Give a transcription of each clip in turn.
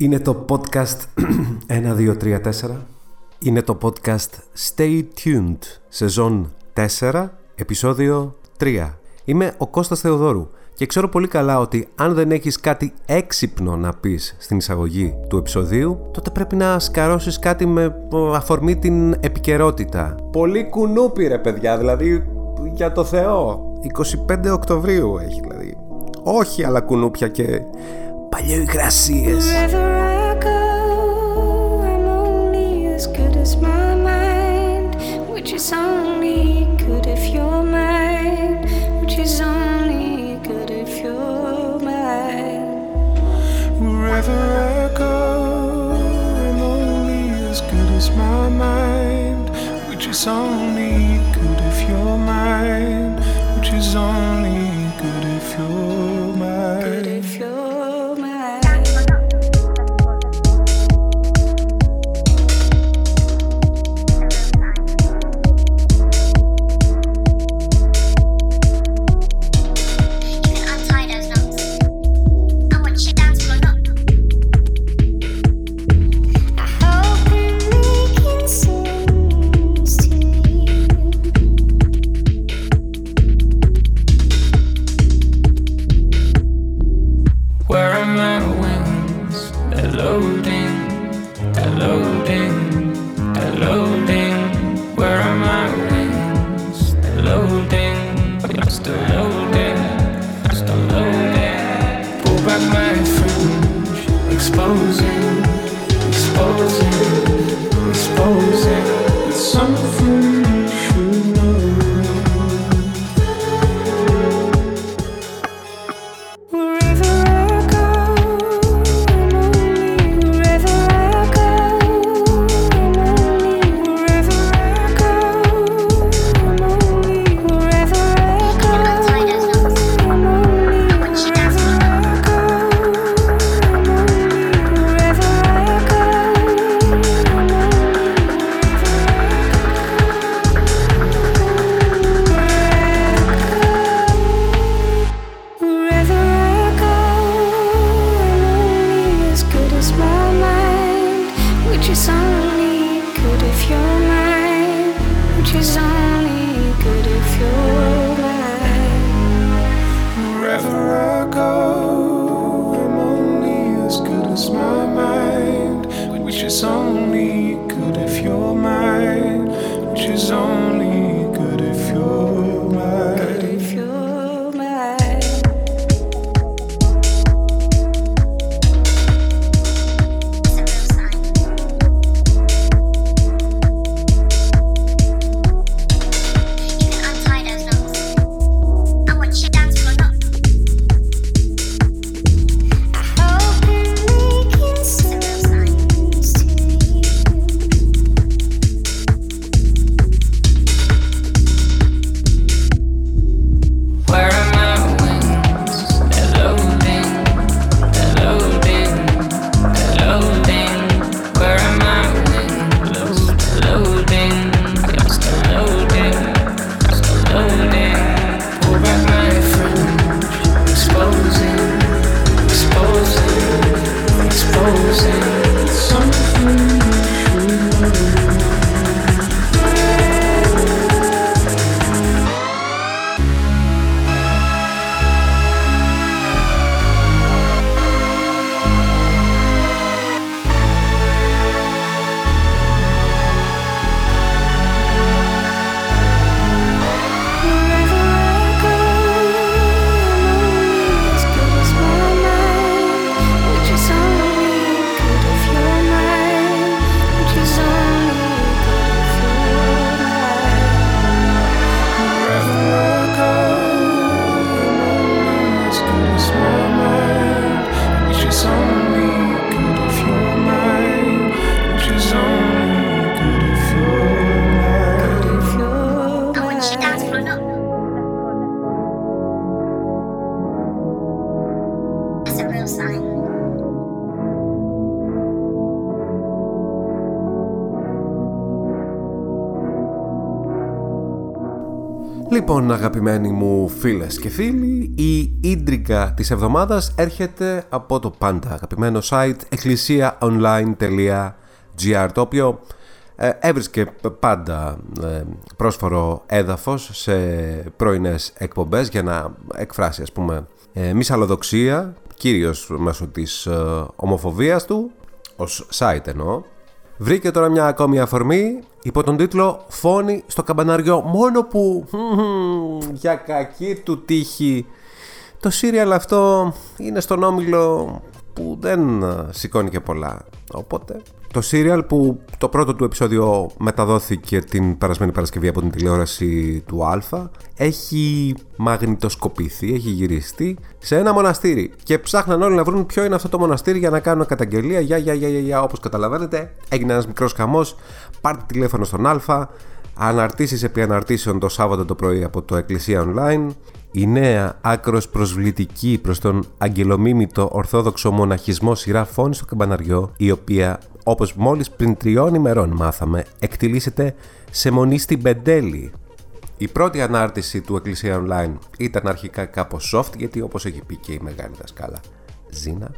Είναι το podcast 1, 2, 3, 4. Είναι το podcast Stay Tuned, σεζόν 4, επεισόδιο 3. Είμαι ο Κώστας Θεοδόρου και ξέρω πολύ καλά ότι αν δεν έχεις κάτι έξυπνο να πεις στην εισαγωγή του επεισοδίου, τότε πρέπει να σκαρώσεις κάτι με αφορμή την επικαιρότητα. Πολύ κουνούπι ρε παιδιά, δηλαδή για το Θεό. 25 Οκτωβρίου έχει δηλαδή. Όχι αλλά κουνούπια και Paleo y gracias. Λοιπόν, αγαπημένοι μου φίλες και φίλοι, η ίντρικα της εβδομάδας έρχεται από το πάντα. Αγαπημένο site εκκλησίαonline.gr το οποίο ε, έβρισκε πάντα ε, πρόσφορο έδαφος σε πρωινές εκπομπές για να εκφράσει ας πούμε ε, μυσαλλοδοξία κυρίως μέσω της ε, ομοφοβίας του ως site εννοώ Βρήκε τώρα μια ακόμη αφορμή υπό τον τίτλο «Φόνη στο καμπανάριο» μόνο που για κακή του τύχη το σύριαλ αυτό είναι στον όμιλο που δεν ε, σηκώνει και πολλά. Οπότε το σύριαλ που το πρώτο του επεισόδιο μεταδόθηκε την περασμένη Παρασκευή από την τηλεόραση του Α έχει μαγνητοσκοπηθεί, έχει γυριστεί σε ένα μοναστήρι και ψάχναν όλοι να βρουν ποιο είναι αυτό το μοναστήρι για να κάνουν καταγγελία. Για για για για, για όπως καταλαβαίνετε έγινε ένας μικρός χαμός. Πάρτε τηλέφωνο στον Α αναρτήσεις επί αναρτήσεων το Σάββατο το πρωί από το Εκκλησία Online. Η νέα άκρος προσβλητική προς τον αγγελομίμητο ορθόδοξο μοναχισμό σειρά φόνη στο καμπαναριό η οποία όπως μόλις πριν τριών ημερών μάθαμε εκτιλήσεται σε μονή στην Πεντέλη η πρώτη ανάρτηση του Εκκλησία Online ήταν αρχικά κάπως soft γιατί όπως έχει πει και η μεγάλη δασκάλα Ζήνα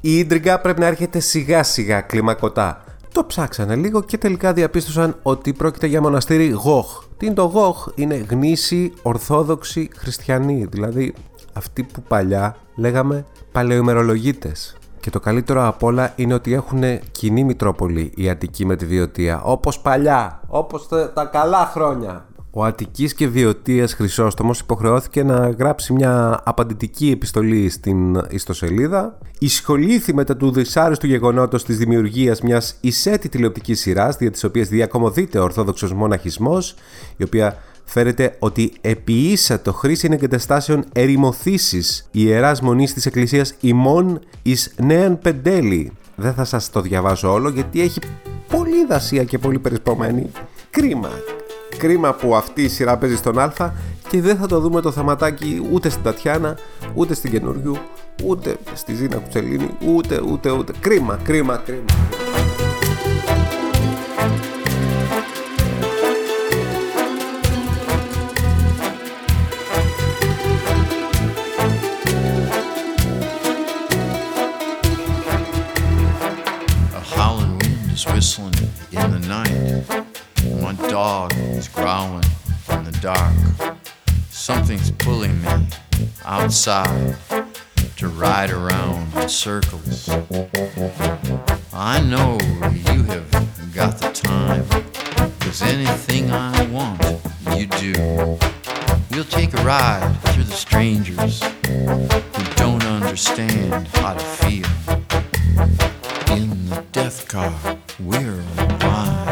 η ίντριγκα πρέπει να έρχεται σιγά σιγά κλιμακωτά το ψάξανε λίγο και τελικά διαπίστωσαν ότι πρόκειται για μοναστήρι Γοχ. Τι είναι το Γοχ, είναι γνήσιοι ορθόδοξοι χριστιανοί, δηλαδή αυτοί που παλιά λέγαμε παλαιοημερολογίτες. Και το καλύτερο απ' όλα είναι ότι έχουν κοινή Μητρόπολη η Αττική με τη Βιωτία, όπως παλιά, όπως τα, τα καλά χρόνια. Ο Αττικής και Βιωτίας Χρυσόστομος υποχρεώθηκε να γράψει μια απαντητική επιστολή στην ιστοσελίδα. Ισχολήθη μετά του δυσάρεστου γεγονότος της δημιουργίας μιας ισέτη τηλεοπτικής σειράς, δια της οποίας διακομωδείται ο Ορθόδοξος Μοναχισμός, η οποία φέρεται ότι επιήσα το χρήση εγκαταστάσεων ερημοθήσεις ιεράς μονής της Εκκλησίας ημών εις νέαν πεντέλη. Δεν θα σας το διαβάσω όλο γιατί έχει πολύ δασία και πολύ περισπομένη. Κρίμα, Κρίμα που αυτή η σειρά παίζει στον Α και δεν θα το δούμε το θεματάκι ούτε στην Τατιάνα, ούτε στην Καινούριου, ούτε στη Ζήνα Κουτσελίνη, ούτε, ούτε, ούτε. Κρίμα, κρίμα, κρίμα. Is whistling in the night. My dog is growling in the dark. Something's pulling me outside to ride around in circles. I know you have got the time, cause anything I want, you do. We'll take a ride through the strangers who don't understand how to feel. In the death car, we're alive.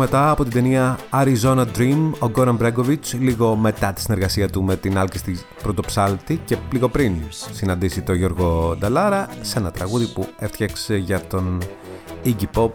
Μετά από την ταινία Arizona Dream, ο Γκόραν Μπρέγκοβιτς, λίγο μετά τη συνεργασία του με την άλκηστη πρωτοψάλτη και λίγο πριν συναντήσει τον Γιώργο Νταλάρα σε ένα τραγούδι που έφτιαξε για τον Iggy Pop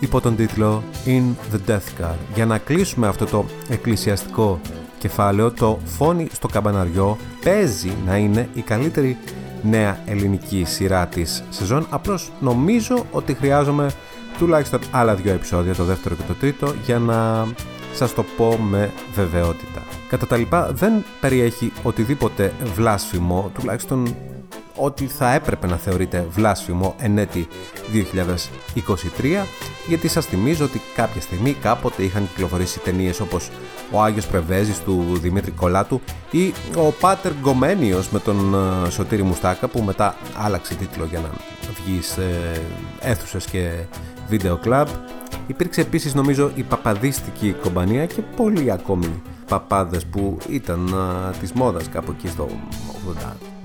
υπό τον τίτλο In the Death Car. Για να κλείσουμε αυτό το εκκλησιαστικό κεφάλαιο, το φόνι στο καμπαναριό παίζει να είναι η καλύτερη νέα ελληνική σειρά της σεζόν. Απλώς νομίζω ότι χρειάζομαι τουλάχιστον άλλα δύο επεισόδια, το δεύτερο και το τρίτο, για να σας το πω με βεβαιότητα. Κατά τα λοιπά δεν περιέχει οτιδήποτε βλάσφημο, τουλάχιστον ό,τι θα έπρεπε να θεωρείται βλάσφημο εν έτη 2023 γιατί σας θυμίζω ότι κάποια στιγμή κάποτε είχαν κυκλοφορήσει ταινίες όπως ο Άγιος Πρεβέζης του Δημήτρη Κολάτου ή ο Πάτερ Γκομένιος με τον ε, Σωτήρη Μουστάκα που μετά άλλαξε τίτλο για να βγεις σε αίθουσες και βίντεο κλαμπ Υπήρξε επίσης νομίζω η παπαδίστικη κομπανία και πολλοί ακόμη παπάδες που ήταν α, της μόδας κάπου εκεί στο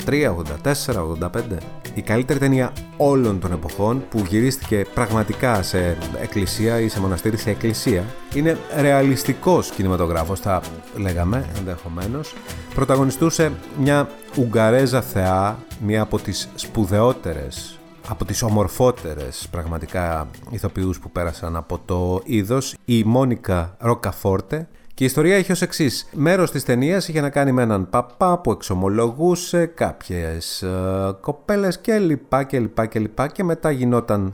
83, 84, 85. Η καλύτερη ταινία όλων των εποχών που γυρίστηκε πραγματικά σε εκκλησία ή σε μοναστήρι σε εκκλησία είναι ρεαλιστικός κινηματογράφος θα λέγαμε ενδεχομένως πρωταγωνιστούσε μια Ουγγαρέζα θεά μια από τις σπουδαιότερες από τις ομορφότερες πραγματικά ηθοποιούς που πέρασαν από το είδος, η Μόνικα Ροκαφόρτε. Και η ιστορία έχει ως εξής. Μέρος της ταινίας είχε να κάνει με έναν παπά που εξομολογούσε κάποιες ε, κοπέλες και λοιπά και λοιπά και λοιπά και μετά γινόταν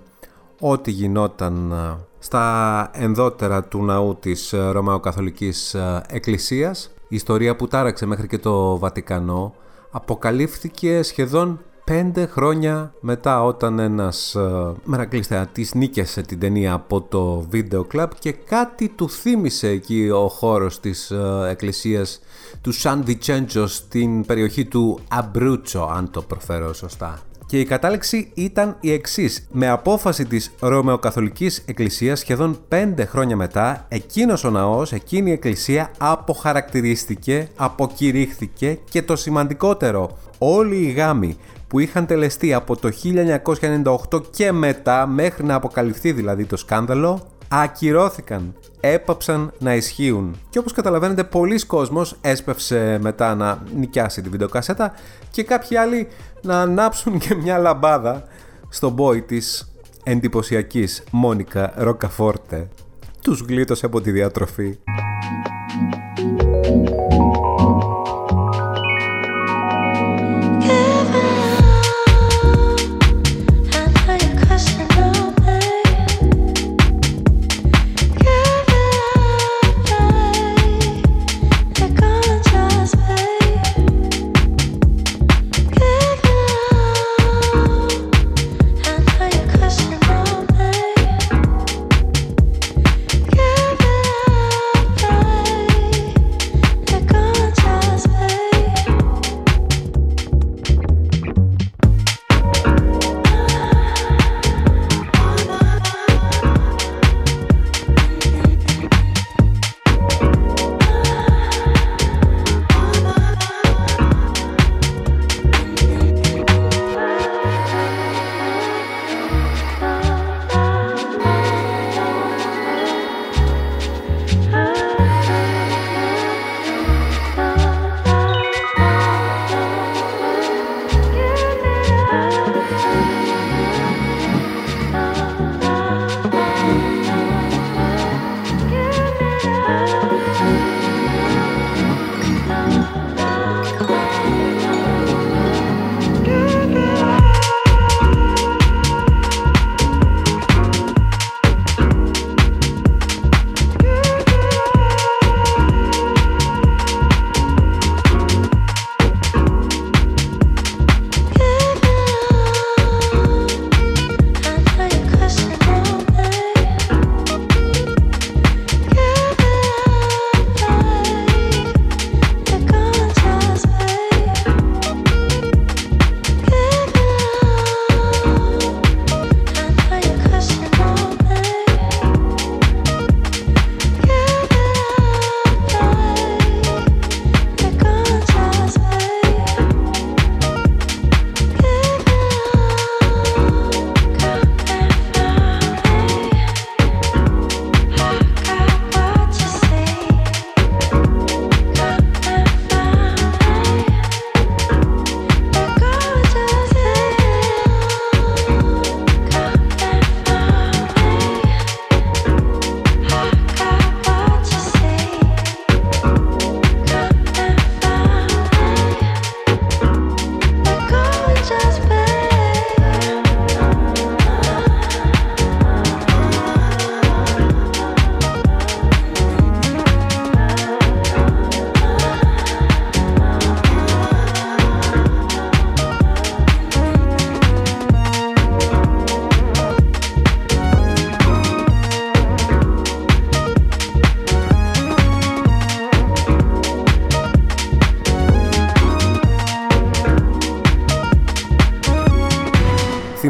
ό,τι γινόταν ε, στα ενδότερα του ναού της ε, Ρωμαιοκαθολικής ε, Εκκλησίας. Η ιστορία που τάραξε μέχρι και το Βατικανό αποκαλύφθηκε σχεδόν πέντε χρόνια μετά όταν ένας uh, μερακλειστεατής νίκησε την ταινία από το βίντεο κλαμπ και κάτι του θύμισε εκεί ο χώρος της uh, εκκλησίας του Σαν Βιτσέντσο στην περιοχή του Αμπρούτσο αν το προφέρω σωστά. Και η κατάληξη ήταν η εξής. Με απόφαση της Ρωμαιοκαθολικής Εκκλησίας σχεδόν 5 χρόνια μετά, εκείνος ο ναός, εκείνη η εκκλησία αποχαρακτηρίστηκε, αποκηρύχθηκε και το σημαντικότερο, όλοι οι γάμοι που είχαν τελεστεί από το 1998 και μετά, μέχρι να αποκαλυφθεί δηλαδή το σκάνδαλο, ακυρώθηκαν, έπαψαν να ισχύουν. Και όπως καταλαβαίνετε, πολλοί κόσμος έσπευσε μετά να νοικιάσει τη βιντεοκασέτα και κάποιοι άλλοι να ανάψουν και μια λαμπάδα στον μπόι της εντυπωσιακής Μόνικα Ροκαφόρτε. Τους γλίτωσε από τη διατροφή.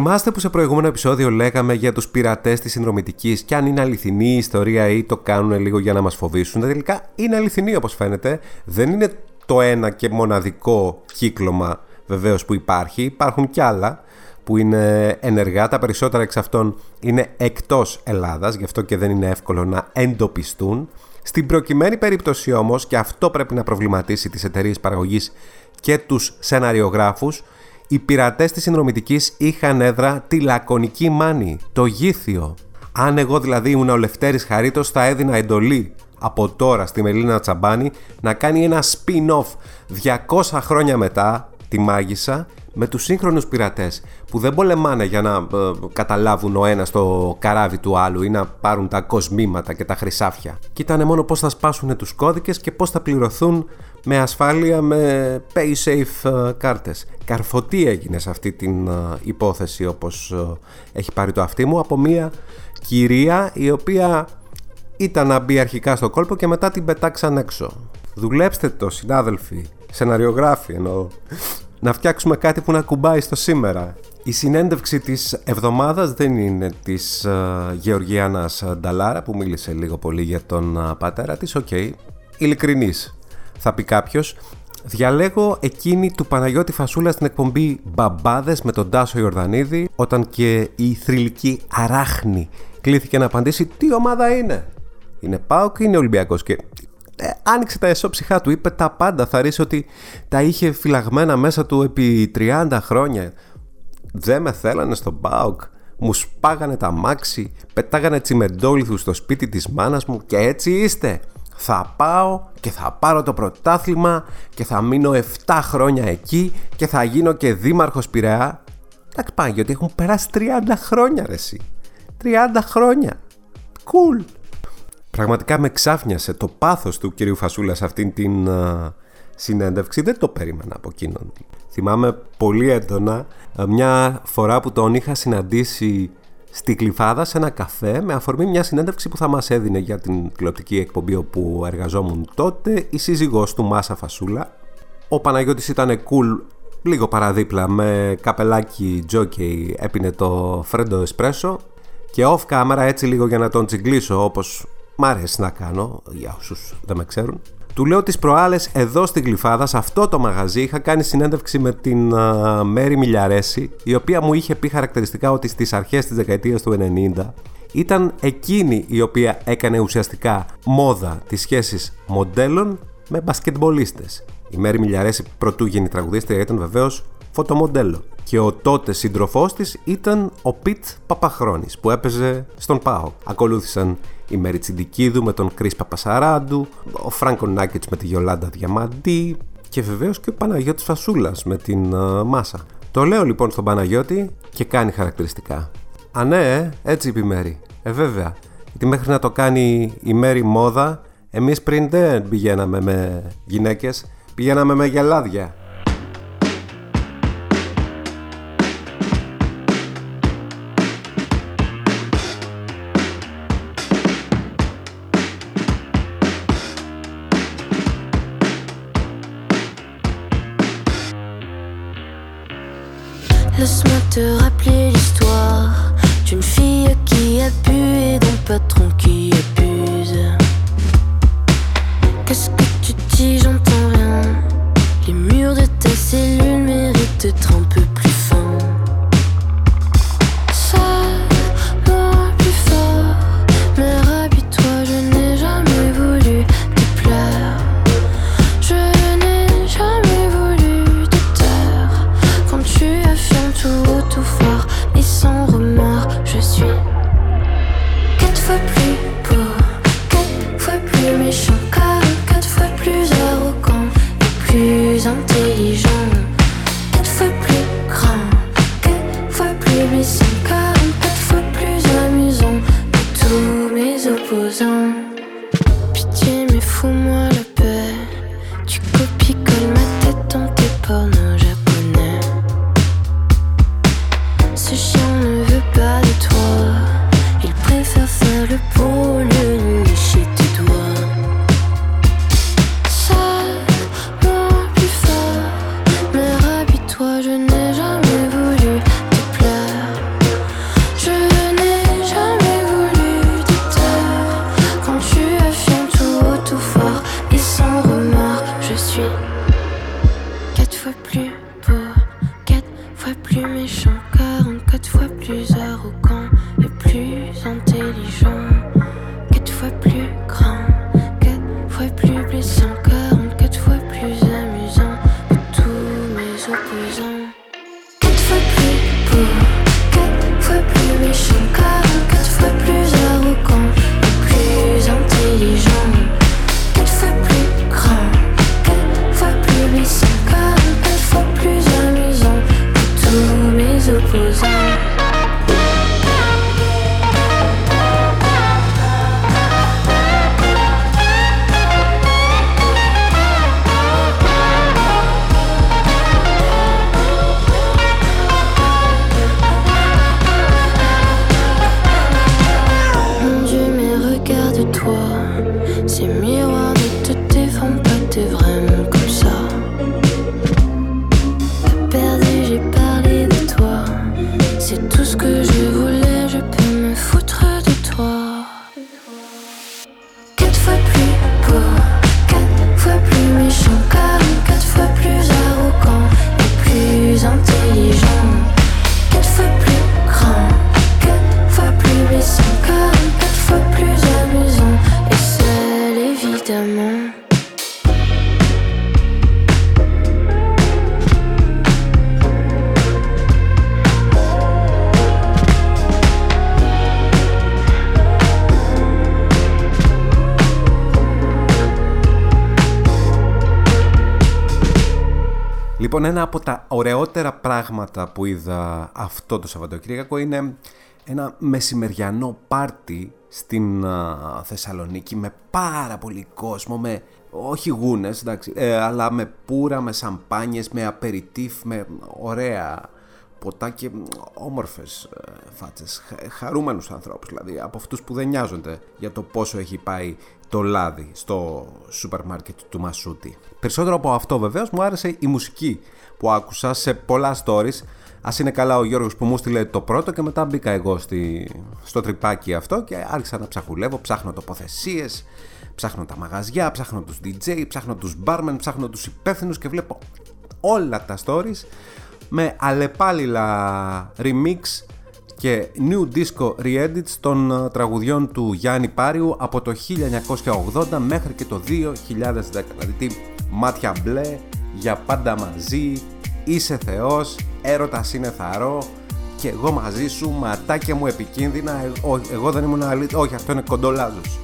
Θυμάστε που σε προηγούμενο επεισόδιο λέγαμε για τους πειρατές της συνδρομητικής και αν είναι αληθινή η ιστορία ή το κάνουν λίγο για να μας φοβήσουν. Τελικά είναι αληθινή όπως φαίνεται. Δεν είναι το ένα και μοναδικό κύκλωμα βεβαίως που υπάρχει. Υπάρχουν κι άλλα που είναι ενεργά. Τα περισσότερα εξ αυτών είναι εκτός Ελλάδας, γι' αυτό και δεν είναι εύκολο να εντοπιστούν. Στην προκειμένη περίπτωση όμως, και αυτό πρέπει να προβληματίσει τις εταιρείες παραγωγής και τους σεναριογράφους, οι πειρατές της συνδρομητικής είχαν έδρα τη λακωνική μάνη, το γήθιο. Αν εγώ δηλαδή ήμουν ο Λευτέρης Χαρίτος θα έδινα εντολή από τώρα στη Μελίνα Τσαμπάνη να κάνει ένα spin-off 200 χρόνια μετά τη μάγισσα με τους σύγχρονους πειρατές που δεν πολεμάνε για να ε, καταλάβουν ο ένας το καράβι του άλλου ή να πάρουν τα κοσμήματα και τα χρυσάφια. Κοίτανε μόνο πώς θα σπάσουν τους κώδικες και πώς θα πληρωθούν με ασφάλεια με paysafe ε, κάρτες. Καρφωτή έγινε σε αυτή την ε, υπόθεση όπως ε, έχει πάρει το αυτί μου από μια κυρία η οποία ήταν να μπει αρχικά στο κόλπο και μετά την πετάξαν έξω. Δουλέψτε το συνάδελφοι, σεναριογράφοι εννοώ, να φτιάξουμε κάτι που να ακουμπάει στο σήμερα. Η συνέντευξη της εβδομάδας δεν είναι της ε, Γεωργιάννας Νταλάρα που μίλησε λίγο πολύ για τον ε, πατέρα της, OK, okay. ειλικρινής θα πει κάποιος. Διαλέγω εκείνη του Παναγιώτη Φασούλα στην εκπομπή Μπαμπάδες με τον Τάσο Ιορδανίδη, όταν και η θρηλυκή Αράχνη κλήθηκε να απαντήσει τι ομάδα είναι; Είναι Πάοκ ή είναι Ολυμπιακός; Και ε, άνοιξε τα εσώψυχά του, είπε τα πάντα. Θα ρίξει ότι τα είχε φυλαγμένα μέσα του επί 30 χρόνια. Δεν με θέλανε στον Πάοκ. Μου σπάγανε τα μάξι, πετάγανε τσιμεντόλιθους στο σπίτι της μάνας μου και έτσι είστε θα πάω και θα πάρω το πρωτάθλημα και θα μείνω 7 χρόνια εκεί και θα γίνω και δήμαρχος Πειραιά. Εντάξει πάει γιατί έχουν περάσει 30 χρόνια ρε εσύ. 30 χρόνια. Cool. Πραγματικά με ξάφνιασε το πάθος του κυρίου Φασούλα σε αυτήν την uh, συνέντευξη. Δεν το περίμενα από εκείνον. Θυμάμαι πολύ έντονα μια φορά που τον είχα συναντήσει στη Κλειφάδα σε ένα καφέ με αφορμή μια συνέντευξη που θα μας έδινε για την τηλεοπτική εκπομπή όπου εργαζόμουν τότε η σύζυγός του Μάσα Φασούλα. Ο Παναγιώτης ήταν cool λίγο παραδίπλα με καπελάκι τζόκι έπινε το φρέντο εσπρέσο και off camera έτσι λίγο για να τον τσιγκλίσω όπως μ' αρέσει να κάνω για όσους δεν με ξέρουν του λέω τις προάλλες εδώ στην Γλυφάδα, σε αυτό το μαγαζί, είχα κάνει συνέντευξη με την uh, Μέρη Μιλιαρέση, η οποία μου είχε πει χαρακτηριστικά ότι στις αρχές της δεκαετίας του 90 ήταν εκείνη η οποία έκανε ουσιαστικά μόδα τις σχέσεις μοντέλων με μπασκετμπολίστες. Η Μέρη Μιλιαρέση πρωτού γίνει τραγουδίστρια ήταν βεβαίως φωτομοντέλο και ο τότε σύντροφός της ήταν ο Πιτ Παπαχρόνης που έπαιζε στον ΠΑΟ. Ακολούθησαν η Μέρη Τσιντικίδου με τον Κρίς Παπασαράντου, ο Φράνκο Νάκετς με τη Γιολάντα Διαμαντή και βεβαίως και ο Παναγιώτης Φασούλας με την uh, Μάσα. Το λέω λοιπόν στον Παναγιώτη και κάνει χαρακτηριστικά. Α ναι, ε, έτσι είπε η Μέρη. Ε βέβαια, γιατί μέχρι να το κάνει η Μέρη μόδα, εμείς πριν δεν πηγαίναμε με γυναίκες, πηγαίναμε με γελάδια. pas tranquille. people's own. Λοιπόν, ένα από τα ωραιότερα πράγματα που είδα αυτό το Σαββατοκύριακο είναι ένα μεσημεριανό πάρτι στην α, Θεσσαλονίκη με πάρα πολύ κόσμο, με όχι γούνες, εντάξει, ε, αλλά με πουρα, με σαμπάνιες, με απεριτίφ, με ωραία ποτά και μ, όμορφες ε, φάτσες, χα- χαρούμενους ανθρώπους δηλαδή, από αυτούς που δεν νοιάζονται για το πόσο έχει πάει το λάδι στο σούπερ μάρκετ του Μασούτη. Περισσότερο από αυτό βεβαίως μου άρεσε η μουσική που άκουσα σε πολλά stories. Α είναι καλά ο Γιώργος που μου στείλε το πρώτο και μετά μπήκα εγώ στη, στο τρυπάκι αυτό και άρχισα να ψαχουλεύω, ψάχνω τοποθεσίες, ψάχνω τα μαγαζιά, ψάχνω τους DJ, ψάχνω τους barmen, ψάχνω τους υπεύθυνους και βλέπω όλα τα stories με αλλεπάλληλα remix και new disco re-edits των ε, τραγουδιών του Γιάννη Πάριου από το 1980 μέχρι και το 2010. Δηλαδή τι μάτια μπλε, για πάντα μαζί, είσαι θεός, έρωτας είναι θαρό και εγώ μαζί σου, ματάκια μου επικίνδυνα, ε, όχι, εγώ δεν ήμουν αλήθεια, όχι αυτό είναι κοντολάζος.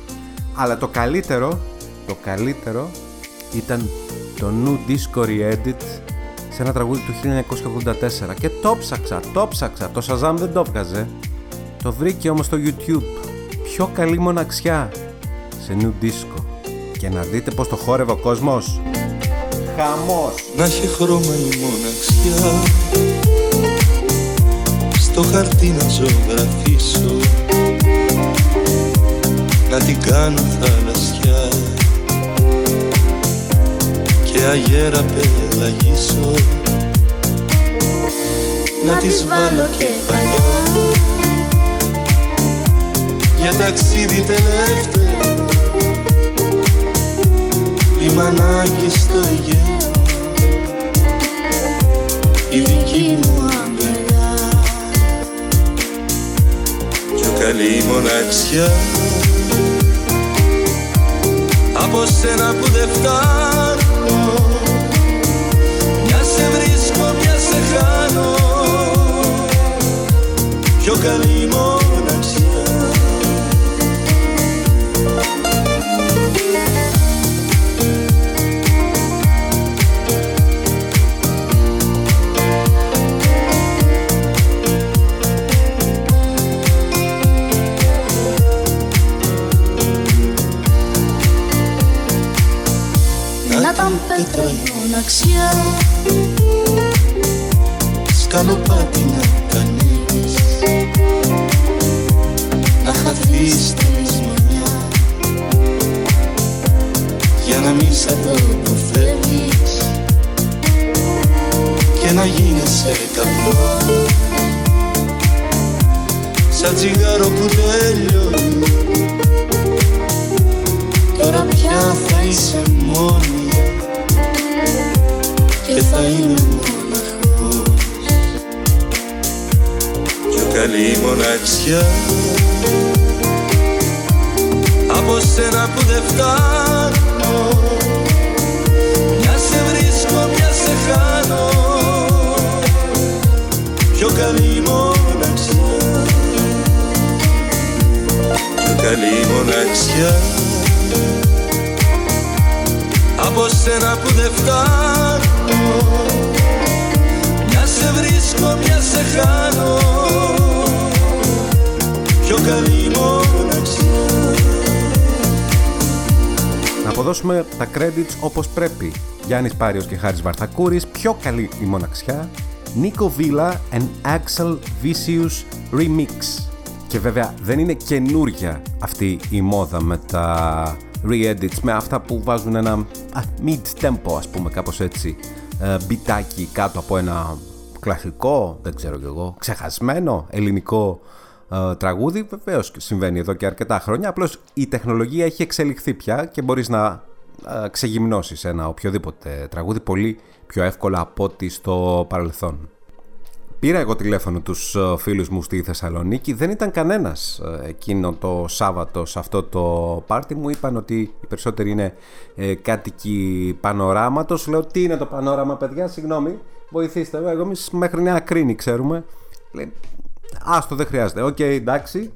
Αλλά το καλύτερο, το καλύτερο ήταν το new disco re-edit σε ένα τραγούδι του 1984 και το ψάξα, το ψάξα, το Shazam δεν το έβγαζε. Το βρήκε όμως στο YouTube. Πιο καλή μοναξιά σε new disco. Και να δείτε πως το χόρευε ο κόσμος. Χαμός! Να έχει χρώμα η μοναξιά Στο χαρτί να ζωγραφίσω Να την κάνω θαλασσιά Και αγέρα πελαγίσω Να της βάλω και παλιά. Για ταξίδι τελευταίο. Λιμανάκι στο Αιγαίο. Η δική μου αγκαλιά. Πιο καλή μοναξιά. Από σένα που δεν φτάνω Πιο καλή μοναξιά Να ήταν χαθείς στη λησμονιά Για να μη σε δω που φεύγεις Και να γίνεσαι καπνό Σαν τσιγάρο που τελειώνει. Τώρα πια θα είσαι μόνη. Και θα είναι μοναχός. Πιο καλή μοναξιά από σένα που δεν φτάνω. Μια σε βρίσκω, μια σε χάνω. Πιο καλή μοναξιά. Πιο καλή μοναξιά. Από σένα που δεν φτάνω. Μια σε βρίσκω, μια σε χάνω. Πιο καλή μοναξιά Να αποδώσουμε τα credits όπως πρέπει. Γιάννης Πάριος και Χάρης Βαρθακούρης, πιο καλή η μοναξιά. Νίκο Βίλα and Axel Vicious Remix. Και βέβαια δεν είναι καινούρια αυτή η μόδα με τα re-edits, με αυτά που βάζουν ένα α, mid-tempo ας πούμε κάπως έτσι, ε, μπιτάκι κάτω από ένα κλασικό, δεν ξέρω κι εγώ, ξεχασμένο ελληνικό ε, τραγούδι. Βεβαίως συμβαίνει εδώ και αρκετά χρόνια. Απλώς η τεχνολογία έχει εξελιχθεί πια και μπορείς να ε, ξεγυμνώσεις ένα οποιοδήποτε τραγούδι πολύ πιο εύκολα από ό,τι στο παρελθόν. Πήρα εγώ τηλέφωνο τους ε, φίλους μου στη Θεσσαλονίκη, δεν ήταν κανένας ε, εκείνο το Σάββατο σε αυτό το πάρτι μου. Είπαν ότι οι περισσότεροι είναι ε, κάτοικοι Πανοράματος. Λέω τι είναι το Πανόραμα παιδιά, συγγνώμη, βοηθήστε με. Εγώ εμείς μέχρι Νέα Κρίνη ξέρουμε. Λέει, άστο δεν χρειάζεται, οκ εντάξει.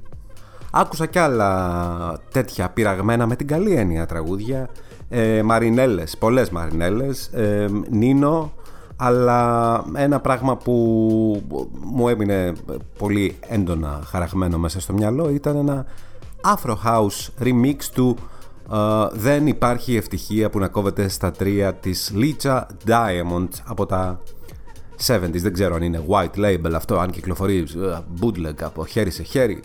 Άκουσα κι άλλα τέτοια πειραγμένα με την καλή έννοια τραγούδια. Ε, Μαρινέλλες, πολλές Μαρινέλλες. Ε, Νίνο, αλλά ένα πράγμα που μου έμεινε πολύ έντονα χαραγμένο μέσα στο μυαλό ήταν ένα Afro House remix του ε, «Δεν υπάρχει ευτυχία που να κόβεται στα τρία» της Licha Diamond από τα 70s. Δεν ξέρω αν είναι white label αυτό, αν κυκλοφορεί ε, bootleg από χέρι σε χέρι.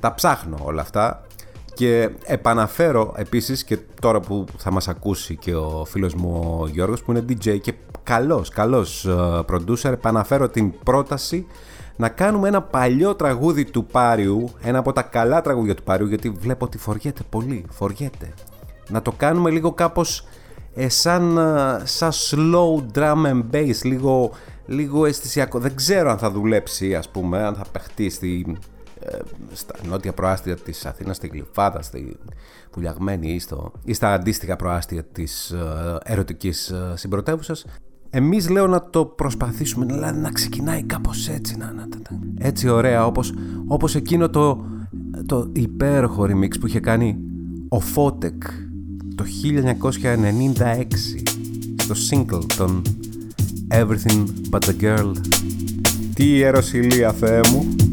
Τα ψάχνω όλα αυτά και επαναφέρω επίσης και τώρα που θα μας ακούσει και ο φίλος μου ο Γιώργος που είναι DJ και καλός, καλός ε, producer επαναφέρω την πρόταση να κάνουμε ένα παλιό τραγούδι του Πάριου ένα από τα καλά τραγούδια του Πάριου γιατί βλέπω ότι φοριέται πολύ, φοριέται να το κάνουμε λίγο κάπως ε, σαν, ε, σαν slow drum and bass λίγο, λίγο αισθησιακό δεν ξέρω αν θα δουλέψει ας πούμε αν θα παιχτεί στη, ε, στα νότια προάστια της Αθήνας, στη Γλυφάδα, στη Βουλιαγμένη ή, στο, ή στα αντίστοιχα προάστια της ε, ερωτικής ε, συμπρωτεύουσας. Εμείς λέω να το προσπαθήσουμε, δηλαδή να ξεκινάει κάπως έτσι, να, να, να- έτσι ωραία, όπως, όπως εκείνο το, το υπέροχο remix που είχε κάνει ο Φώτεκ το 1996 στο single των Everything But The Girl. Τι ιεροσιλία, Θεέ μου!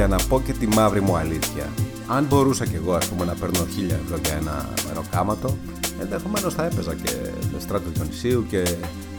Για να πω και τη μαύρη μου αλήθεια, αν μπορούσα κι εγώ ας πούμε, να παίρνω 1000 ευρώ για ένα μεροκάματο, ενδεχομένως θα έπαιζα και με Στράτο Διονυσίου και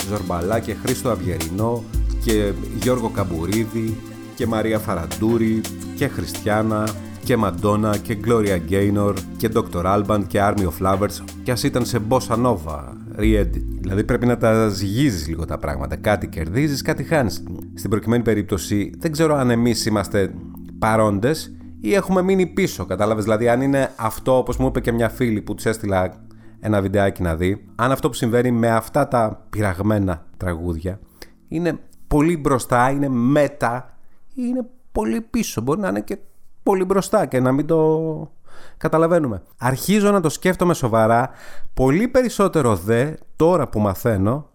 Ζορμπαλά και Χρήστο Αυγερινό και Γιώργο Καμπουρίδη και Μαρία Φαραντούρη και Χριστιανά και Μαντόνα και Gloria Gaynor και Dr. Alban και Army of Lovers και ας ήταν σε Bossa Nova, re-edit. Δηλαδή πρέπει να τα ζυγίζεις λίγο τα πράγματα. Κάτι κερδίζεις, κάτι χάνεις. Στην προκειμένη περίπτωση δεν ξέρω αν εμείς είμαστε παρόντες ή έχουμε μείνει πίσω, κατάλαβες; Δηλαδή αν είναι αυτό όπως μου είπε και μια φίλη που της έστειλα ένα βιντεάκι να δει, αν αυτό που συμβαίνει με αυτά τα πειραγμένα τραγούδια είναι πολύ μπροστά, είναι μέτα ή είναι πολύ πίσω. Μπορεί να είναι και πολύ μπροστά και να μην το καταλαβαίνουμε. Αρχίζω να το σκέφτομαι σοβαρά, πολύ περισσότερο δε τώρα που μαθαίνω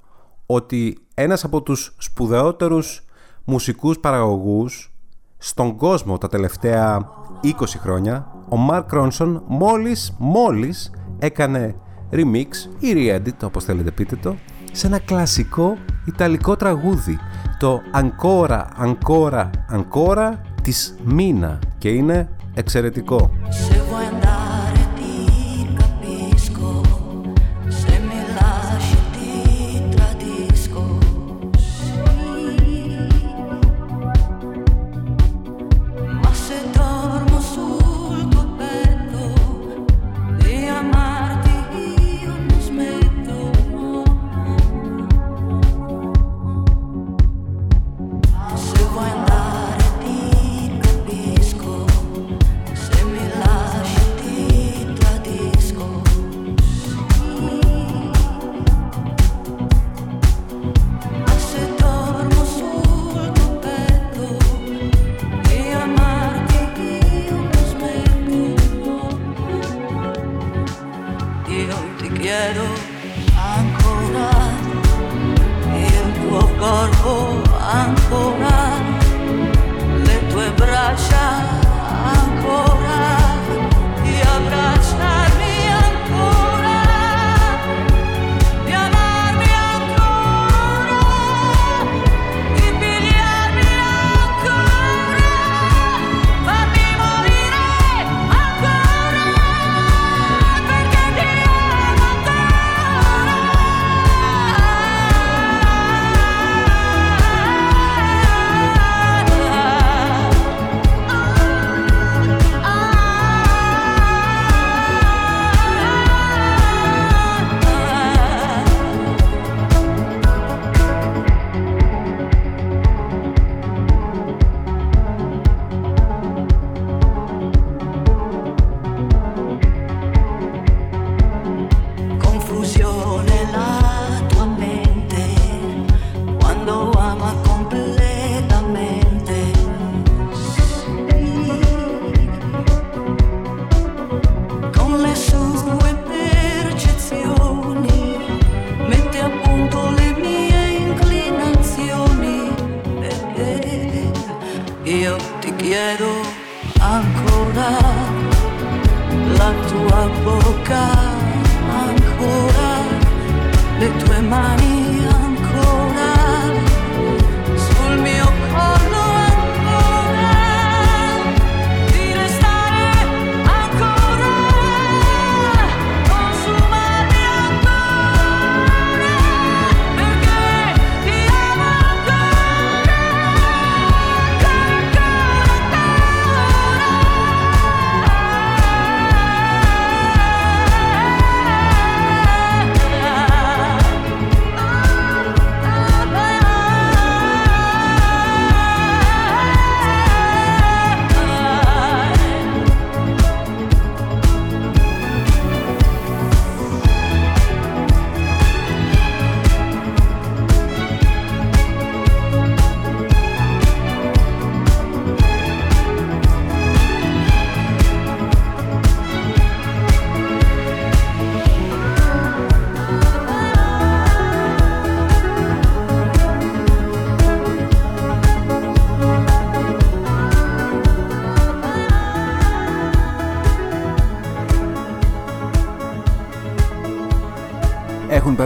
ότι ένας από τους σπουδαιότερους μουσικούς παραγωγούς στον κόσμο τα τελευταία 20 χρόνια, ο Mark Ronson μόλις, μόλις έκανε remix ή re-edit όπως θέλετε πείτε το σε ένα κλασικό ιταλικό τραγούδι το Ancora, Ancora, Ancora της Μίνα και είναι εξαιρετικό.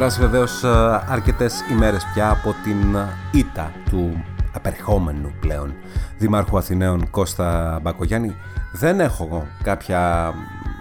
Περάσει βεβαίως ε, αρκετές ημέρες πια από την ε, ήττα του απερχόμενου πλέον Δημάρχου Αθηναίων Κώστα Μπακογιάννη δεν έχω κάποια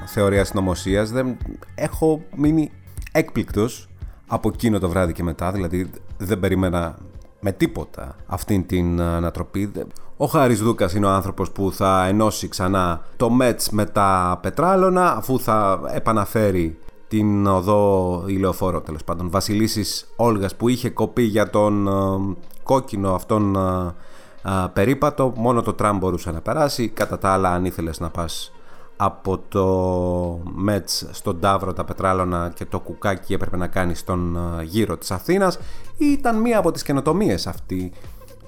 θεωρία συνωμοσίας. Δεν έχω μείνει έκπληκτος από εκείνο το βράδυ και μετά. Δηλαδή δεν περίμενα με τίποτα αυτήν την ανατροπή. Ο Χάρης Δούκας είναι ο άνθρωπος που θα ενώσει ξανά το Μέτς με τα πετράλωνα αφού θα επαναφέρει την οδό ηλεοφόρο τέλος πάντων. Βασιλίσης Όλγας που είχε κοπεί για τον ε, κόκκινο αυτόν ε, ε, περίπατο. Μόνο το τραμ μπορούσε να περάσει. Κατά τα άλλα αν ήθελες να πας από το Μέτς στον Ταύρο τα πετράλωνα και το κουκάκι έπρεπε να κάνεις στον ε, γύρο της Αθήνας. Ήταν μία από τις καινοτομίες αυτή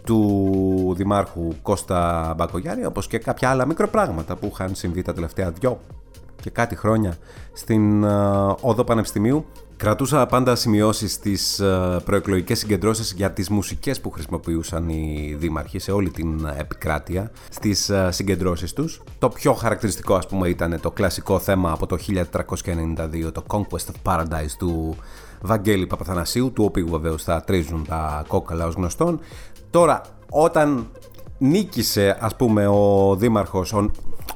του Δημάρχου Κώστα Μπακογιάννη όπως και κάποια άλλα μικροπράγματα που είχαν συμβεί τα τελευταία δυο και κάτι χρόνια στην ε, Όδο Πανεπιστημίου Κρατούσα πάντα σημειώσεις στις ε, προεκλογικές συγκεντρώσεις για τις μουσικές που χρησιμοποιούσαν οι δήμαρχοι σε όλη την επικράτεια στις ε, συγκεντρώσεις τους. Το πιο χαρακτηριστικό ας πούμε ήταν το κλασικό θέμα από το 1492, το Conquest of Paradise του Βαγγέλη Παπαθανασίου, του οποίου βεβαίως θα τρίζουν τα κόκαλα ως γνωστόν. Τώρα, όταν νίκησε ας πούμε ο δήμαρχος, ο,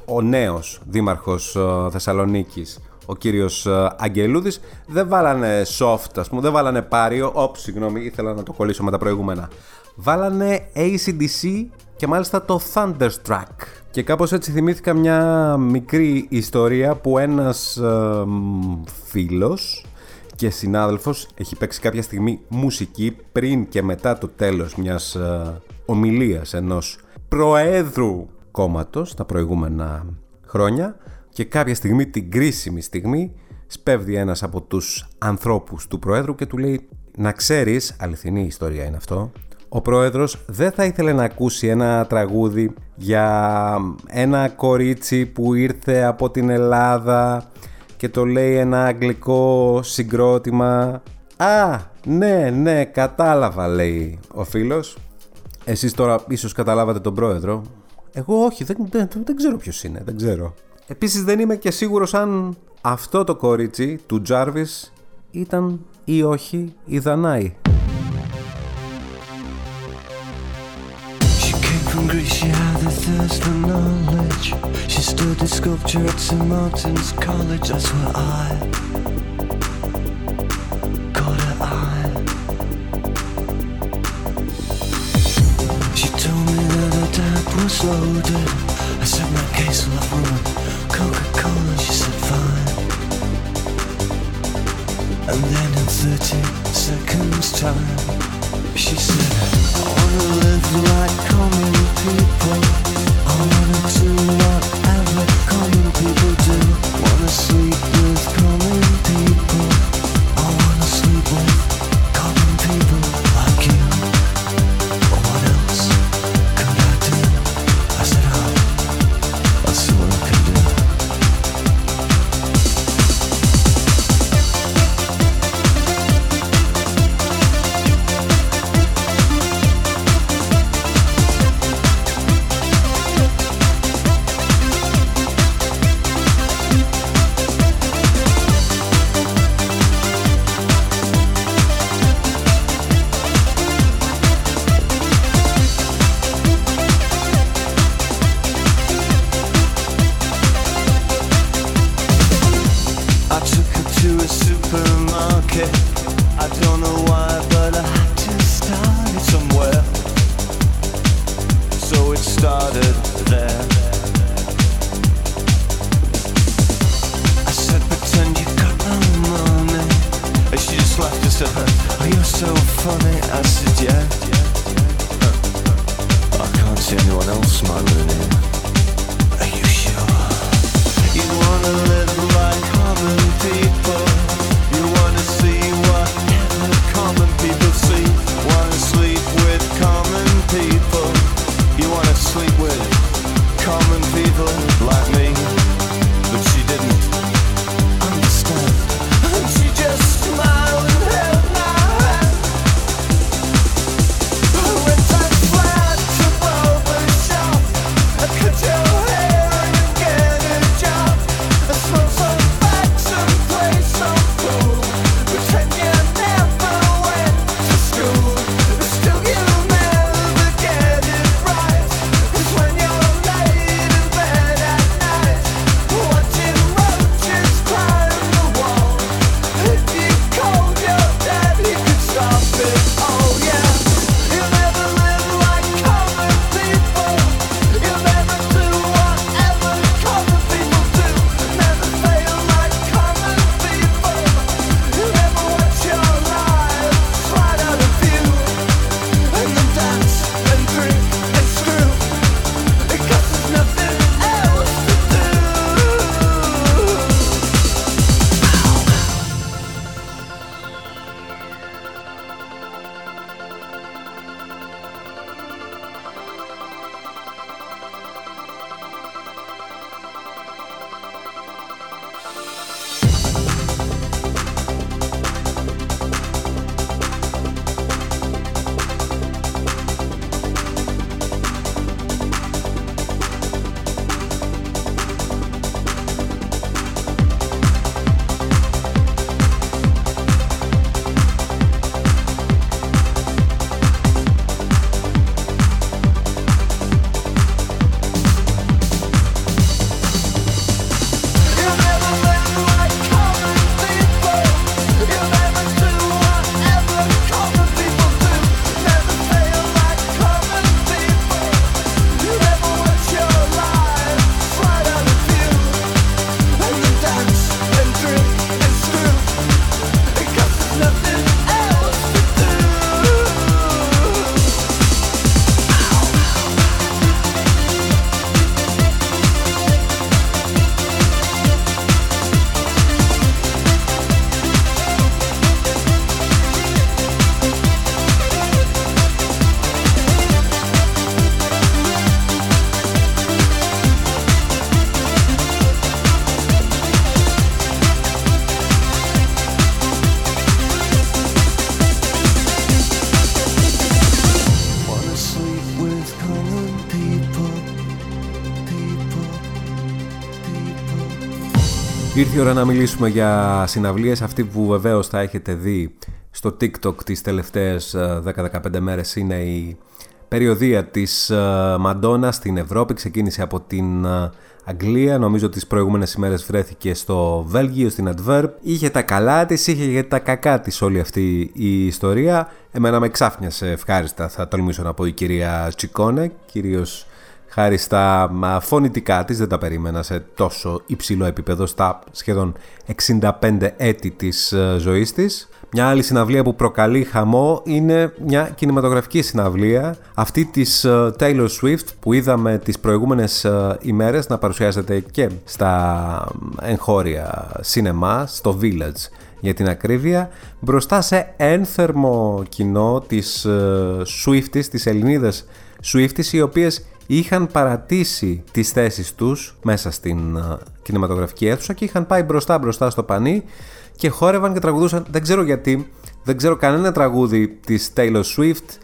ο νέος δήμαρχος ε, Θεσσαλονίκης ο κύριος ε, Αγγελούδης δεν βάλανε soft ας πούμε, δεν βάλανε πάριο, όπ, συγγνώμη, ήθελα να το κολλήσω με τα προηγούμενα. Βάλανε ACDC και μάλιστα το Thunderstruck. Και κάπως έτσι θυμήθηκα μια μικρή ιστορία που ένας ε, μ, φίλος και συνάδελφος έχει παίξει κάποια στιγμή μουσική πριν και μετά το τέλος μιας ε, ομιλίας ενός προέδρου κόμματος τα προηγούμενα χρόνια και κάποια στιγμή, την κρίσιμη στιγμή, σπέβδει ένας από τους ανθρώπους του Προέδρου και του λέει «Να ξέρεις, αληθινή ιστορία είναι αυτό, ο Πρόεδρος δεν θα ήθελε να ακούσει ένα τραγούδι για ένα κορίτσι που ήρθε από την Ελλάδα και το λέει ένα αγγλικό συγκρότημα. Α, ναι, ναι, κατάλαβα λέει ο φίλος. Εσείς τώρα ίσως καταλάβατε τον πρόεδρο. Εγώ όχι, δεν, δεν, δεν ξέρω ποιος είναι, δεν ξέρω. Επίσης δεν είμαι και σίγουρος αν αυτό το κορίτσι του Τζάρβις ήταν ή όχι η Δανάη. She came from Greece, she had a thirst for knowledge. She studied sculpture at St. Martin's College, that's where I was loaded. I said, my case will have rum and Coca-Cola, she said, fine. And then in 30 seconds time, she said, I wanna live like common people. I wanna do Ήρθε η ώρα να μιλήσουμε για συναυλίες αυτή που βεβαίως θα έχετε δει στο TikTok τις τελευταίες ε, 10-15 μέρες είναι η περιοδία της ε, Μαντόνα στην Ευρώπη. Ξεκίνησε από την ε, Αγγλία. Νομίζω τις προηγούμενες ημέρες βρέθηκε στο Βέλγιο στην Adverb είχε τα καλά της, είχε και τα κακά της όλη αυτή η ιστορία. Εμένα με εξάφνιασε ευχάριστα θα τολμήσω να πω η κυρία Τσικόνε κυρίως χάρη στα μα, φωνητικά της δεν τα περίμενα σε τόσο υψηλό επίπεδο στα σχεδόν 65 έτη της ε, ζωής της. Μια άλλη συναυλία που προκαλεί χαμό είναι μια κινηματογραφική συναυλία αυτή της ε, Taylor Swift που είδαμε τις προηγούμενες ε, ημέρες να παρουσιάζεται και στα εγχώρια σινεμά στο Village για την ακρίβεια. Μπροστά σε ένθερμο κοινό της ε, Swifties, της Ελληνίδας Swifties οι οποίες είχαν παρατήσει τις θέσεις τους μέσα στην ε, κινηματογραφική αίθουσα και είχαν πάει μπροστά μπροστά στο πανί και χόρευαν και τραγουδούσαν. Δεν ξέρω γιατί, δεν ξέρω κανένα τραγούδι της Taylor Swift.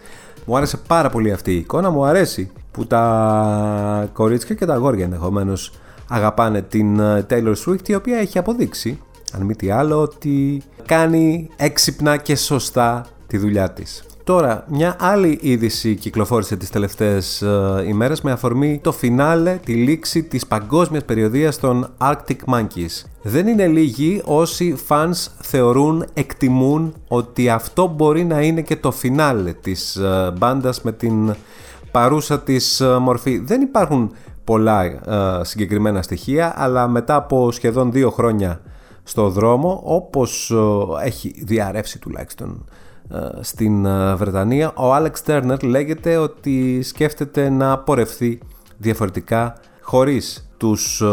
Μου άρεσε πάρα πολύ αυτή η εικόνα, μου αρέσει που τα κορίτσια και τα αγόρια ενδεχομένως αγαπάνε την ε, Taylor Swift η οποία έχει αποδείξει, αν μη τι άλλο, ότι κάνει έξυπνα και σωστά τη δουλειά της. Τώρα, μια άλλη είδηση κυκλοφόρησε τις τελευταίες ε, ημέρες με αφορμή το φινάλε, τη λήξη της παγκόσμιας περιοδίας των Arctic Monkeys. Δεν είναι λίγοι όσοι fans θεωρούν, εκτιμούν ότι αυτό μπορεί να είναι και το φινάλε της ε, μπάντας με την παρούσα της ε, μορφή. Δεν υπάρχουν πολλά ε, συγκεκριμένα στοιχεία, αλλά μετά από σχεδόν δύο χρόνια στο δρόμο, όπως ε, έχει διαρρεύσει τουλάχιστον ε, στην ε, Βρετανία, ο Άλεξ Τέρνερ λέγεται ότι σκέφτεται να πορευθεί διαφορετικά χωρίς τους ε,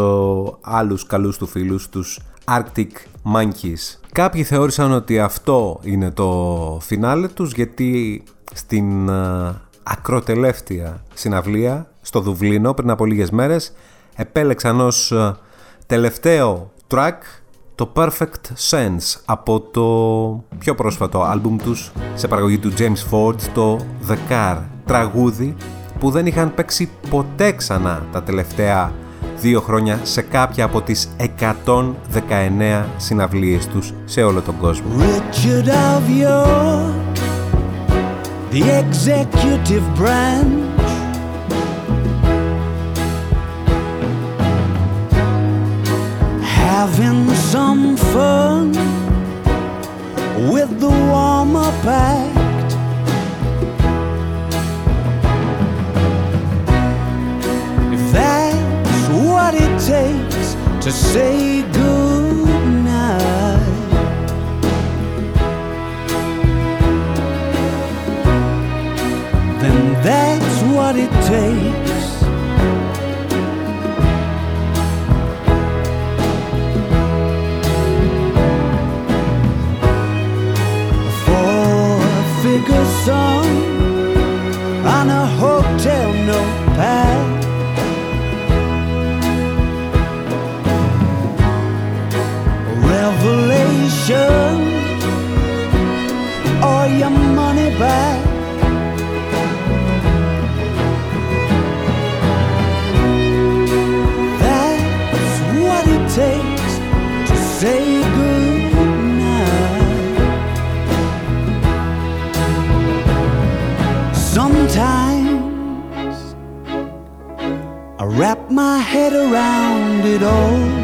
άλλους καλούς του φίλους, τους Arctic Monkeys. Κάποιοι θεώρησαν ότι αυτό είναι το φινάλε τους γιατί στην ε, ακροτελεύτια συναυλία στο Δουβλίνο πριν από λίγες μέρες επέλεξαν ως ε, τελευταίο track το Perfect Sense από το πιο πρόσφατο άλμπουμ τους σε παραγωγή του James Ford το The Car τραγούδι που δεν είχαν παίξει ποτέ ξανά τα τελευταία δύο χρόνια σε κάποια από τις 119 συναυλίες τους σε όλο τον κόσμο. Richard of York, the executive branch. Having some fun with the warm up act. If that's what it takes to say goodnight. then that's what it takes. Figure song on a hotel notepad. My head around it all,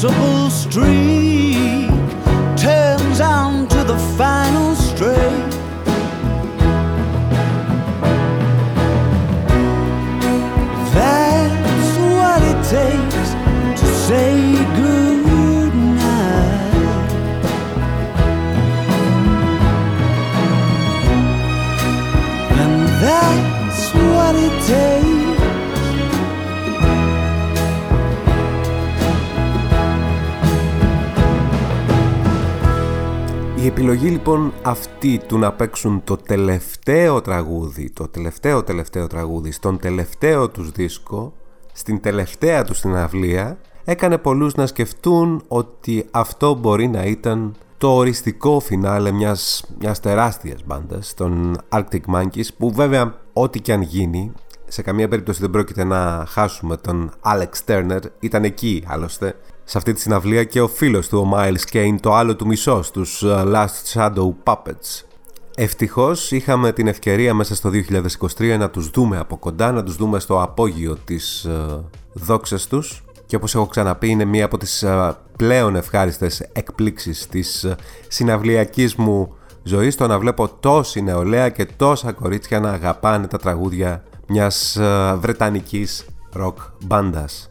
possible stream. Επιλογή λοιπόν αυτή του να παίξουν το τελευταίο τραγούδι, το τελευταίο τελευταίο τραγούδι στον τελευταίο τους δίσκο, στην τελευταία τους συναυλία, έκανε πολλούς να σκεφτούν ότι αυτό μπορεί να ήταν το οριστικό φινάλε μιας, μιας τεράστιας μπάντας, των Arctic Monkeys, που βέβαια ό,τι και αν γίνει, σε καμία περίπτωση δεν πρόκειται να χάσουμε τον Alex Turner, ήταν εκεί άλλωστε, σε αυτή τη συναυλία και ο φίλος του, ο Miles Kane, το άλλο του μισός στους uh, Last Shadow Puppets. Ευτυχώς είχαμε την ευκαιρία μέσα στο 2023 να τους δούμε από κοντά, να τους δούμε στο απόγειο της uh, δόξας τους και όπως έχω ξαναπεί είναι μία από τις uh, πλέον ευχάριστες εκπλήξεις της uh, συναυλιακής μου ζωής το να βλέπω τόση νεολαία και τόσα κορίτσια να αγαπάνε τα τραγούδια μιας uh, βρετανικής rock μπάντας.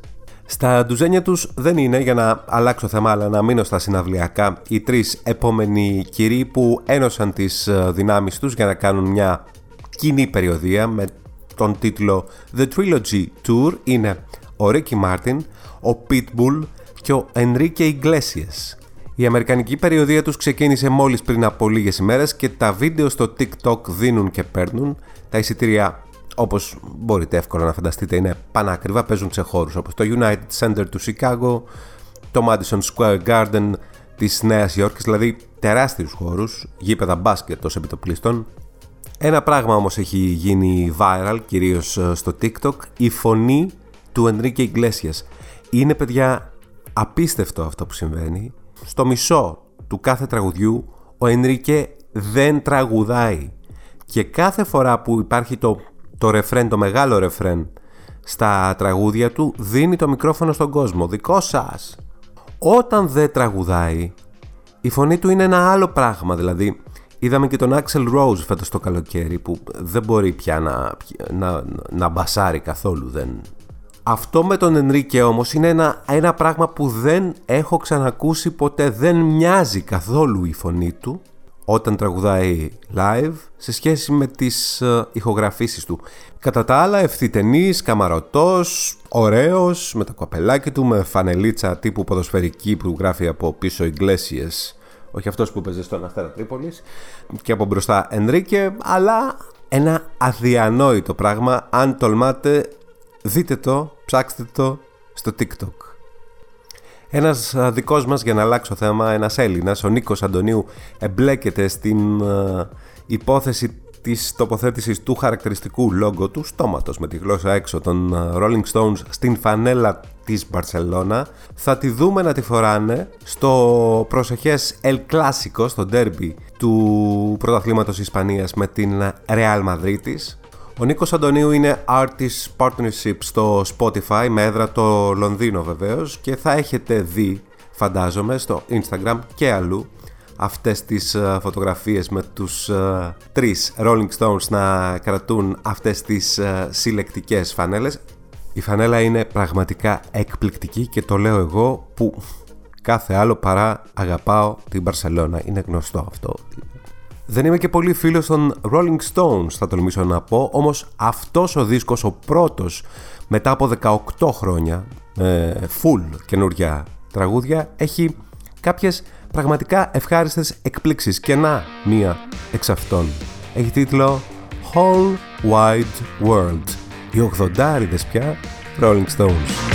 Στα ντουζένια τους δεν είναι, για να αλλάξω θέμα αλλά να μείνω στα συναυλιακά, οι τρεις επόμενοι κυρίοι που ένωσαν τις ε, δυνάμεις τους για να κάνουν μια κοινή περιοδία με τον τίτλο The Trilogy Tour είναι ο Ricky Martin, ο Pitbull και ο Enrique Iglesias. Η αμερικανική περιοδία τους ξεκίνησε μόλις πριν από λίγες ημέρες και τα βίντεο στο TikTok δίνουν και παίρνουν. Τα εισιτήρια όπως μπορείτε εύκολα να φανταστείτε είναι πανάκριβα, παίζουν σε χώρους όπως το United Center του Chicago, το Madison Square Garden της Νέας Υόρκης, δηλαδή τεράστιους χώρους, γήπεδα μπάσκετ ως επιτοπλίστων. Ένα πράγμα όμως έχει γίνει viral, κυρίως ε, στο TikTok, η φωνή του Enrique Iglesias. Είναι παιδιά απίστευτο αυτό που συμβαίνει. Στο μισό του κάθε τραγουδιού ο Enrique δεν τραγουδάει. Και κάθε φορά που υπάρχει το το ρεφρέν, το μεγάλο ρεφρέν στα τραγούδια του δίνει το μικρόφωνο στον κόσμο. Δικό σας. Όταν δεν τραγουδάει, η φωνή του είναι ένα άλλο πράγμα. Δηλαδή, είδαμε και τον Axel Rose φέτος το καλοκαίρι που δεν μπορεί πια να, να, να μπασάρει καθόλου. Δεν. Αυτό με τον Ενρίκε όμως είναι ένα, ένα πράγμα που δεν έχω ξανακούσει ποτέ. Δεν μοιάζει καθόλου η φωνή του όταν τραγουδάει live σε σχέση με τις uh, ηχογραφήσεις του. Κατά τα άλλα ευθυτενής, καμαρωτός, ωραίος, με τα κοπελάκι του, με φανελίτσα τύπου ποδοσφαιρική που γράφει από πίσω Iglesias, όχι αυτός που παίζει στον Αστέρα Τρίπολης, και από μπροστά Ενρίκε, αλλά ένα αδιανόητο πράγμα, αν τολμάτε δείτε το, ψάξτε το στο TikTok. Ένας δικός μας, για να αλλάξω θέμα, ένας Έλληνας, ο Νίκος Αντωνίου, εμπλέκεται στην uh, υπόθεση της τοποθέτησης του χαρακτηριστικού λόγκο του στόματος με τη γλώσσα έξω των Rolling Stones στην φανέλα της Μπαρσελώνα. Θα τη δούμε να τη φοράνε στο προσεχές El Clásico στο derby του πρωταθλήματος Ισπανίας με την Real Madrid ο Νίκος Αντωνίου είναι Artist Partnership στο Spotify με έδρα το Λονδίνο βεβαίως και θα έχετε δει φαντάζομαι στο Instagram και αλλού αυτές τις uh, φωτογραφίες με τους uh, τρεις Rolling Stones να κρατούν αυτές τις uh, συλλεκτικές φανέλες. Η φανέλα είναι πραγματικά εκπληκτική και το λέω εγώ που κάθε άλλο παρά αγαπάω την Μπαρσελώνα. Είναι γνωστό αυτό δεν είμαι και πολύ φίλος των Rolling Stones θα τολμήσω να πω, όμως αυτός ο δίσκος, ο πρώτος μετά από 18 χρόνια, ε, full καινούρια τραγούδια, έχει κάποιες πραγματικά ευχάριστες εκπλήξεις και να μία εξ αυτών. Έχει τίτλο Whole Wide World. Οι 80 πια Rolling Stones.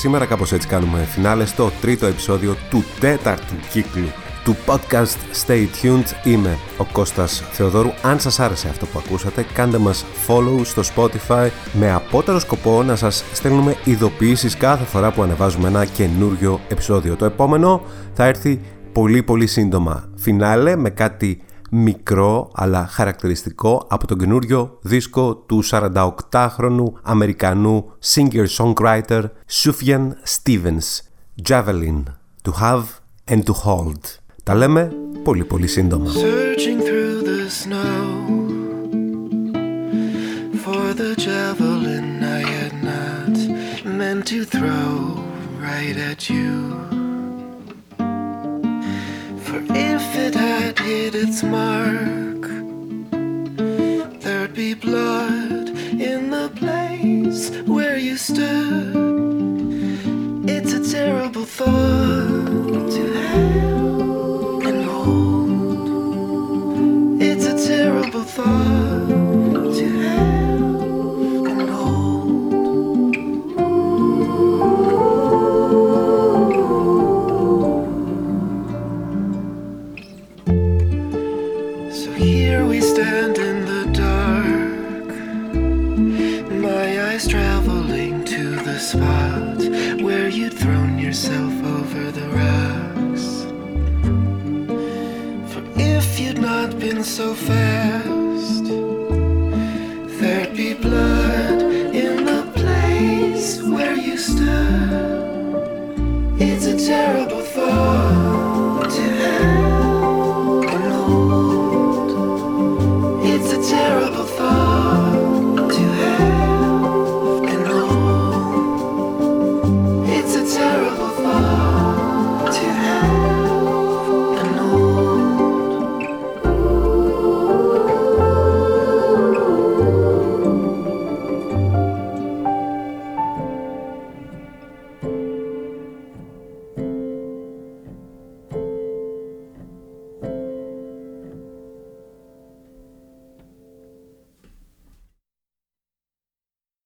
Σήμερα. Κάπως έτσι κάνουμε φινάλε στο τρίτο επεισόδιο του τέταρτου κύκλου του podcast Stay Tuned. Είμαι ο Κώστας Θεοδόρου. Αν σας άρεσε αυτό που ακούσατε, κάντε μας follow στο Spotify με απότερο σκοπό να σας στέλνουμε ειδοποιήσεις κάθε φορά που ανεβάζουμε ένα καινούριο επεισόδιο. Το επόμενο θα έρθει πολύ πολύ σύντομα. Φινάλε με κάτι μικρό αλλά χαρακτηριστικό από τον καινούριο δίσκο του 48χρονου Αμερικανού singer-songwriter Sufjan Stevens Javelin To Have and To Hold Τα λέμε πολύ πολύ σύντομα Searching through the snow for the javelin I had not meant to throw right at you. For if it had hit its mark, there'd be blood in the place where you stood. It's a terrible thought to have and hold. It's a terrible thought so fast,